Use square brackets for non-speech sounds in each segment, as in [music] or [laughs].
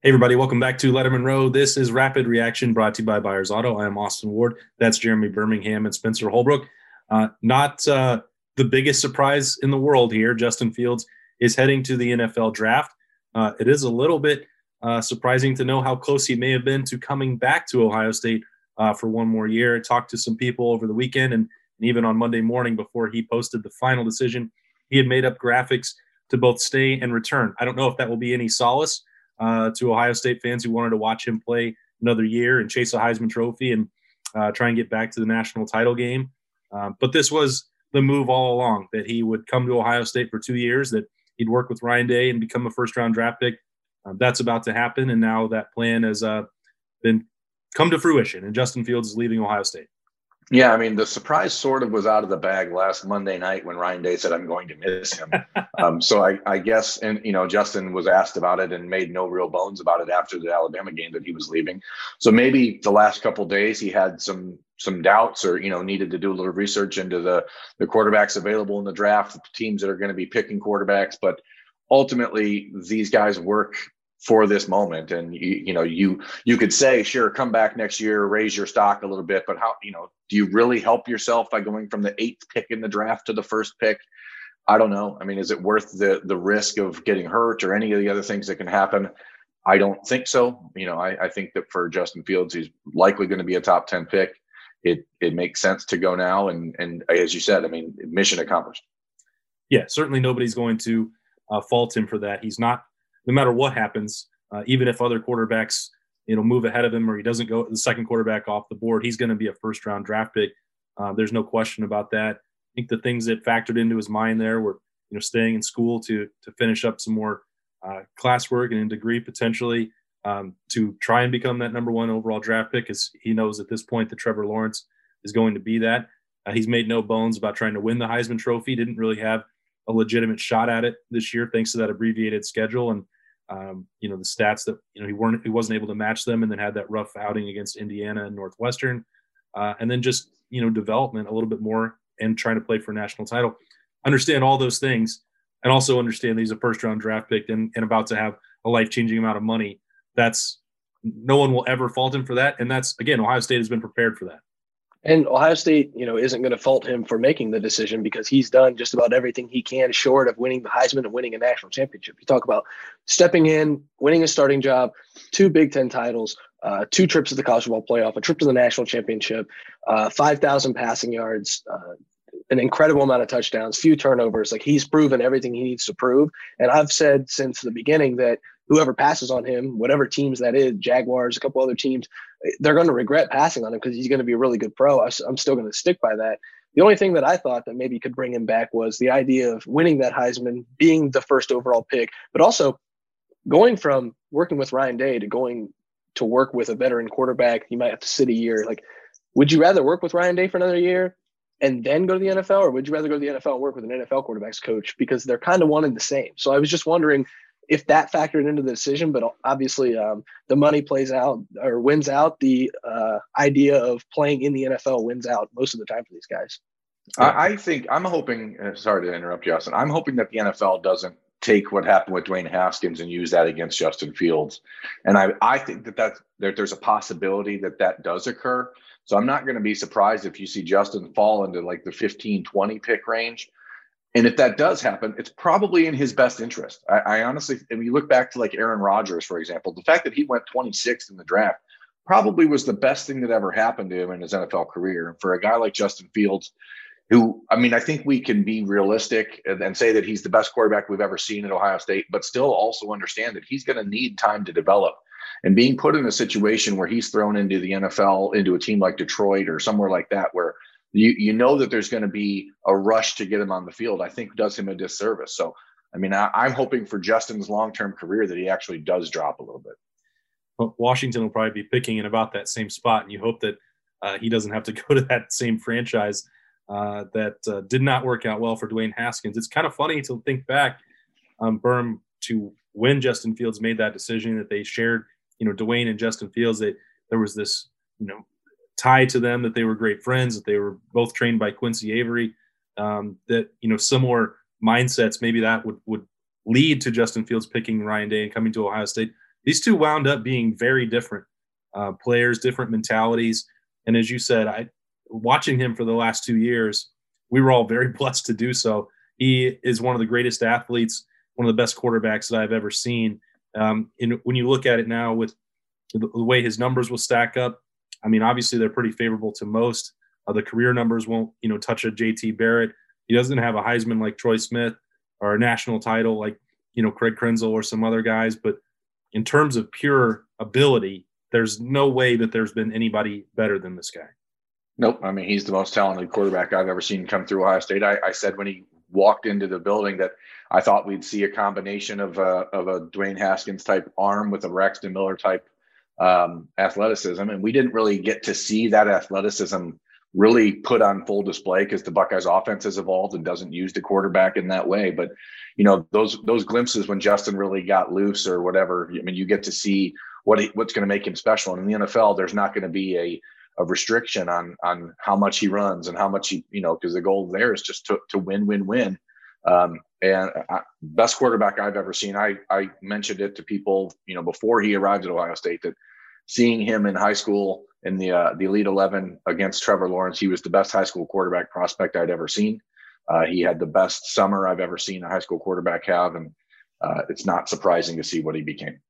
Hey, everybody, welcome back to Lettermen Row. This is Rapid Reaction brought to you by Byers Auto. I am Austin Ward. That's Jeremy Birmingham and Spencer Holbrook. Uh, not uh, the biggest surprise in the world here. Justin Fields is heading to the NFL draft. Uh, it is a little bit uh, surprising to know how close he may have been to coming back to Ohio State uh, for one more year. I talked to some people over the weekend and, and even on Monday morning before he posted the final decision. He had made up graphics to both stay and return. I don't know if that will be any solace uh, to Ohio State fans who wanted to watch him play another year and chase a Heisman Trophy and uh, try and get back to the national title game. Um, but this was the move all along that he would come to Ohio State for two years, that he'd work with Ryan Day and become a first round draft pick. Um, that's about to happen. And now that plan has uh, been come to fruition, and Justin Fields is leaving Ohio State. Yeah, I mean, the surprise sort of was out of the bag last Monday night when Ryan Day said, I'm going to miss him. [laughs] um, so I, I, guess, and, you know, Justin was asked about it and made no real bones about it after the Alabama game that he was leaving. So maybe the last couple days he had some some doubts or, you know, needed to do a little research into the, the quarterbacks available in the draft, the teams that are going to be picking quarterbacks. But ultimately, these guys work for this moment. And you, you know you you could say sure come back next year raise your stock a little bit but how you know do you really help yourself by going from the eighth pick in the draft to the first pick? I don't know. I mean is it worth the the risk of getting hurt or any of the other things that can happen? I don't think so. You know i, I think that for justin fields he's likely going to be a top 10 pick. It it makes sense to go now and and as you said i mean mission accomplished. Yeah certainly nobody's going to uh, fault him for that. He's not no matter what happens, uh, even if other quarterbacks you know move ahead of him or he doesn't go the second quarterback off the board, he's going to be a first round draft pick. Uh, there's no question about that. I think the things that factored into his mind there were you know staying in school to to finish up some more uh, classwork and a degree potentially um, to try and become that number one overall draft pick, as he knows at this point that Trevor Lawrence is going to be that. Uh, he's made no bones about trying to win the Heisman Trophy. Didn't really have a legitimate shot at it this year, thanks to that abbreviated schedule. And um, you know the stats that you know he weren't he wasn't able to match them, and then had that rough outing against Indiana and Northwestern, uh, and then just you know development a little bit more and trying to play for a national title. Understand all those things, and also understand that he's a first round draft pick and, and about to have a life changing amount of money. That's no one will ever fault him for that, and that's again Ohio State has been prepared for that. And Ohio State, you know, isn't going to fault him for making the decision because he's done just about everything he can short of winning the Heisman and winning a national championship. You talk about stepping in, winning a starting job, two Big Ten titles, uh, two trips to the college football playoff, a trip to the national championship, uh, 5,000 passing yards, uh, an incredible amount of touchdowns, few turnovers. Like he's proven everything he needs to prove. And I've said since the beginning that whoever passes on him, whatever teams that is, Jaguars, a couple other teams, they're going to regret passing on him because he's going to be a really good pro. I'm still going to stick by that. The only thing that I thought that maybe could bring him back was the idea of winning that Heisman, being the first overall pick, but also going from working with Ryan Day to going to work with a veteran quarterback. You might have to sit a year. Like, would you rather work with Ryan Day for another year and then go to the NFL, or would you rather go to the NFL and work with an NFL quarterbacks coach because they're kind of one and the same? So I was just wondering if that factored into the decision, but obviously um, the money plays out or wins out. The uh, idea of playing in the NFL wins out most of the time for these guys. I, I think I'm hoping. Uh, sorry to interrupt you, Austin. I'm hoping that the NFL doesn't take what happened with Dwayne Haskins and use that against Justin Fields. And I, I think that, that there's a possibility that that does occur. So I'm not going to be surprised if you see Justin fall into like the 15, 20 pick range. And if that does happen, it's probably in his best interest. I, I honestly, if you look back to like Aaron Rodgers, for example, the fact that he went 26th in the draft probably was the best thing that ever happened to him in his NFL career. And for a guy like Justin Fields, who, I mean, I think we can be realistic and, and say that he's the best quarterback we've ever seen at Ohio State, but still also understand that he's going to need time to develop. And being put in a situation where he's thrown into the NFL, into a team like Detroit or somewhere like that, where you you know that there's going to be a rush to get him on the field. I think does him a disservice. So, I mean, I, am hoping for Justin's long term career that he actually does drop a little bit. Well, Washington will probably be picking in about that same spot, and you hope that uh, he doesn't have to [laughs] go to that same franchise uh, that uh, did not work out well for Dwayne Haskins. It's kind of funny to think back, um, Berm, to when Justin Fields made that decision that they shared, you know, Dwayne and Justin Fields. That there was this, you know, tie to them that they were great friends, that they were both trained by Quincy Avery, um, that you know similar mindsets. Maybe that would would lead to Justin Fields picking Ryan Day and coming to Ohio State. these two wound up being very different uh, players, different mentalities. And as you said, I watching him for the last two years, we were all very [laughs] blessed to do so. He is one of the greatest athletes, one of the best quarterbacks that I've ever seen. Um, and when you look at it now with the, the way his numbers will stack up, I mean, obviously they're pretty favorable to most. Uh, the career numbers won't, you know, touch a JT Barrett. He doesn't have a Heisman like Troy Smith or a national title like, you know, Craig Krenzel or some other guys. But in terms of pure ability, there's no way that there's been anybody better than this guy. Nope. I mean, he's the most talented quarterback I've ever seen come through Ohio State. I, I said when he walked into the building that I thought we'd see a combination of a, of a Dwayne Haskins type arm with a Braxton Miller type um, athleticism. And we didn't really get to see that athleticism really put on full display because the Buckeyes offense has evolved and doesn't use the quarterback in that way. But you know, those those glimpses when Justin really got loose or whatever, I mean, you get to see what he, what's going to make him special. And in the NFL, there's not going to be a a restriction on on how much he runs and how much he, you know, because the goal there is just to to win, win, win. Um, and best quarterback I've ever seen. I I mentioned it to people, you know, before he arrived at Ohio State that seeing him in high school in the uh, the Elite Eleven against Trevor Lawrence, he was the best high school quarterback prospect I'd ever seen. Uh, he had the best summer I've ever seen a high school quarterback have, and uh, it's not surprising to see what he became.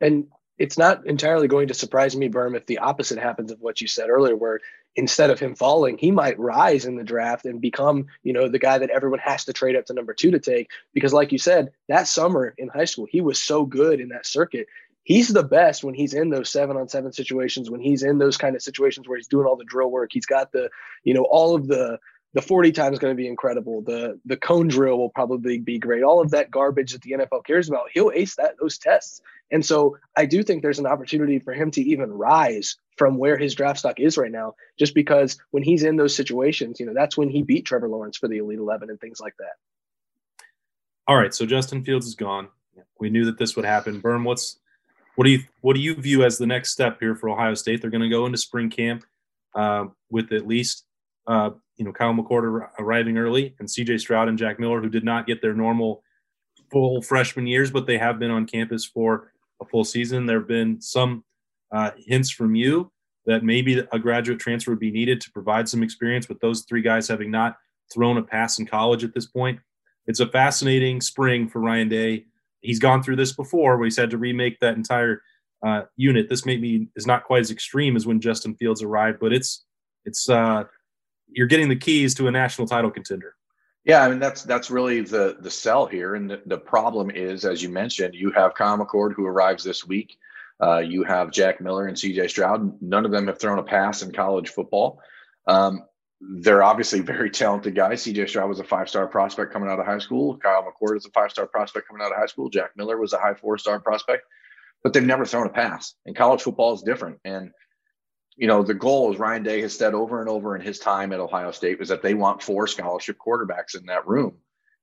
And it's not entirely going to surprise me, Berm, if the opposite happens of what you said earlier, where instead of him falling, he might rise in the draft and become, you know, the guy that everyone has to trade up to number two to take. Because, like you said, that summer in high school, he was so good in that circuit. He's the best when he's in those seven on seven situations, when he's in those kind of situations where he's doing all the drill work. He's got the, you know, all of the the 40 time is going to be incredible. The the cone drill will probably be great. All of that garbage that the NFL cares about, he'll ace that those tests. And so I do think there's an opportunity for him to even rise from where his draft stock is right now, just because when he's in those situations, you know, that's when he beat Trevor Lawrence for the Elite 11 and things like that. All right, so Justin Fields is gone. We knew that this would happen. Berm, what's what do you what do you view as the next step here for Ohio State? They're going to go into spring camp uh, with at least uh, you know Kyle McCord arriving early, and C.J. Stroud and Jack Miller, who did not get their normal full freshman years, but they have been on campus for a full season. There have been some uh, hints from you that maybe a graduate transfer would be needed to provide some experience with those three guys having not thrown a pass in college at this point. It's a fascinating spring for Ryan Day. He's gone through this before where he's had to remake that entire uh, unit. This maybe is not quite as extreme as when Justin Fields arrived, but it's it's uh, you're getting the keys to a national title contender. Yeah, I mean that's that's really the the sell here, and the, the problem is, as you mentioned, you have Kyle McCord who arrives this week. Uh, you have Jack Miller and C.J. Stroud. None of them have thrown a pass in college football. Um, they're obviously very talented guys. C.J. Stroud was a five-star prospect coming out of high school. Kyle McCord is a five-star prospect coming out of high school. Jack Miller was a high four-star prospect, but they've never thrown a pass. And college football is different. And you know, the goal, as Ryan Day has said over and over in his time at Ohio State, was that they want four scholarship quarterbacks in that room.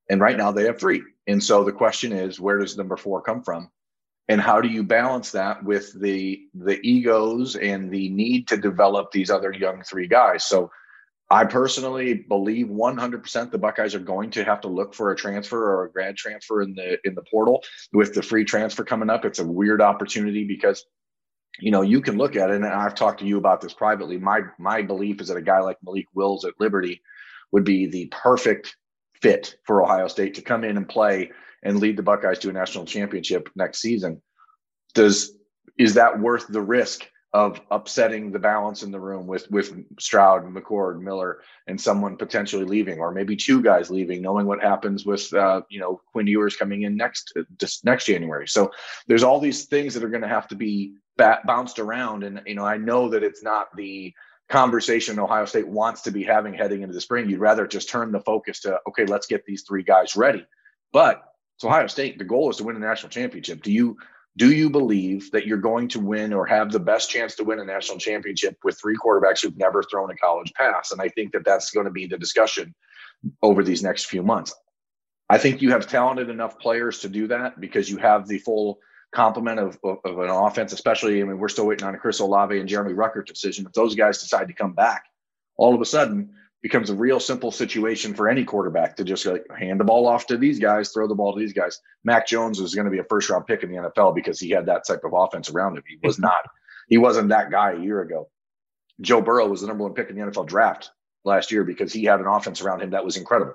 And right now they have three. And so the question is, where does number four come from? And how do you balance that with the the egos and the need to develop these other young three guys? So I personally believe 100% the Buckeyes are going to have to look for a transfer or a grad transfer in the in the portal with the free transfer coming up. It's a weird opportunity because you know, you can look at it, and I've talked to you about this privately. My my belief is that a guy like Malik Willis at Liberty would be the perfect fit for Ohio State to come in and play and lead the Buckeyes to a national championship next season. Does is that worth the risk of upsetting the balance in the room with with Stroud, McCord, Miller, and someone potentially leaving, or maybe two guys leaving, knowing what happens with uh, you know Quinn Ewers coming in next next January. So there's all these things that are going to have to be bounced around, and you know I know that it's not the conversation Ohio State wants to be having heading into the spring. You'd rather just turn the focus to okay, let's get these three guys ready. But it's Ohio State. The goal is to win a national championship. Do you do you believe that you're going to win or have the best chance to win a national championship with three quarterbacks who've never thrown a college pass? And I think that that's going to be the discussion over these next few months. I think you have talented enough players to do that because you have the full complement of, of, of, an offense, especially, I mean, we're still waiting on a Chris Olave and Jeremy Ruckert decision. If those guys decide to come back, all of a sudden, becomes a real simple situation for any quarterback to just like hand the ball off to these guys, throw the ball to these guys. Mac Jones was going to be a first round pick in the NFL because he had that type of offense around him. He was mm-hmm. not, he wasn't that guy a year ago. Joe Burrow was the number one pick in the NFL draft last year because he had an offense around him that was incredible.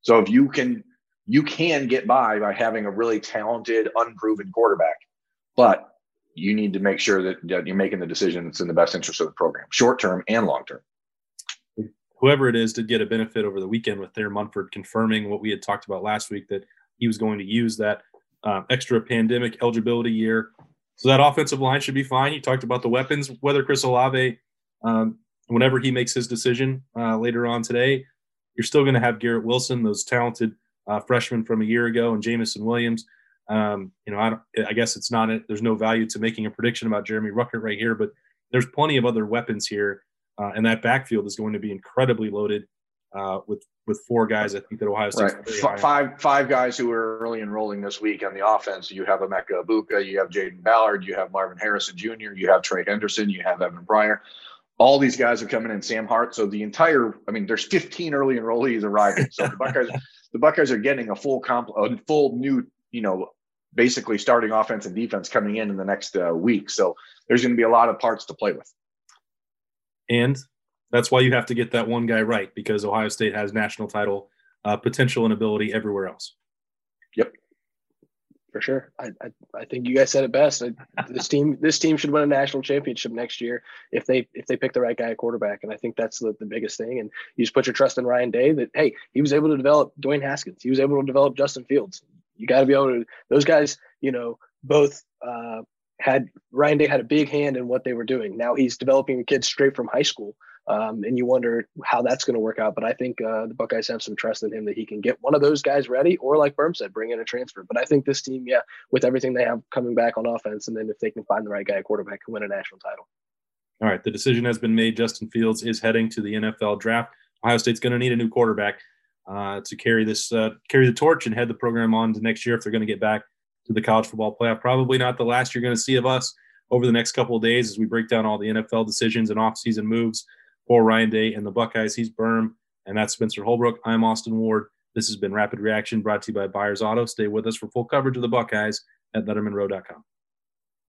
So if you can, you can get by by having a really talented, unproven quarterback, but you need to make sure that, that you're making the decision that's in the best interest of the program, short term and long term whoever it is did get a benefit over the weekend with Thayer Munford confirming what we had talked about last week that he was going to use that um, extra pandemic eligibility year. So that offensive line should be fine. You talked about the weapons, whether Chris Olave, um, whenever he makes his decision uh, later on today, you're still going to have Garrett Wilson, those talented uh, freshmen from a year ago, and Jameson Williams. Um, you know, I, I, guess it's not, a, there's no value to making a prediction about Jeremy Ruckert right here, but there's plenty of other weapons here uh, and that backfield is going to be incredibly loaded uh, with with four guys. I think that Ohio State right. five five guys who are early enrolling this week on the offense. You have Emeka Egbuka, you have Jayden Ballard, you have Marvin Harrison Jr., you have Trey Henderson, you have Evan Pryor. All these guys are coming in. Sam Hart. So the entire, I mean, there's 15 early enrollees arriving. So the Buckeyes, the Buckeyes are getting a full comp, a full new, you know, basically starting offense and defense coming in in the next uh, week. So there's going to be a lot of parts to play with. And that's why you have to get that one guy right because Ohio State has national title uh, potential and ability everywhere else. Yep, for sure. I, I, I think you guys said it best. this team [laughs] this team should win a national championship next year if they if they pick the right guy at quarterback. And I think that's the, the biggest thing. And you just put your trust in Ryan Day that hey he was able to develop Dwayne Haskins. He was able to develop Justin Fields. You got to be able to those guys. You know both. Uh, had Ryan Day had a big hand in what they were doing. Now he's developing kids straight from high school, um, and you wonder how that's going to work out. But I think uh, the Buckeyes have some trust in him that he can get one of those guys ready, or like Berm said, bring in a transfer. But I think this team, yeah, with everything they have coming back on offense, and then if they can find the right guy quarterback, can win a national title. All right, the decision has been made. Justin Fields is heading to the NFL draft. Ohio State's going to need a new quarterback uh, to carry this, uh, carry the torch, and head the program on to next year if they're going to get back to the college football playoff. Probably not the last you're going to see of us over the next couple of days as we break down all the NFL decisions and offseason moves for Ryan Day and the Buckeyes. He's Berm, and that's Spencer Holbrook. I'm Austin Ward. This has been Rapid Reaction brought to you by Byers Auto. Stay with us for full coverage of the Buckeyes at LettermenRow.com.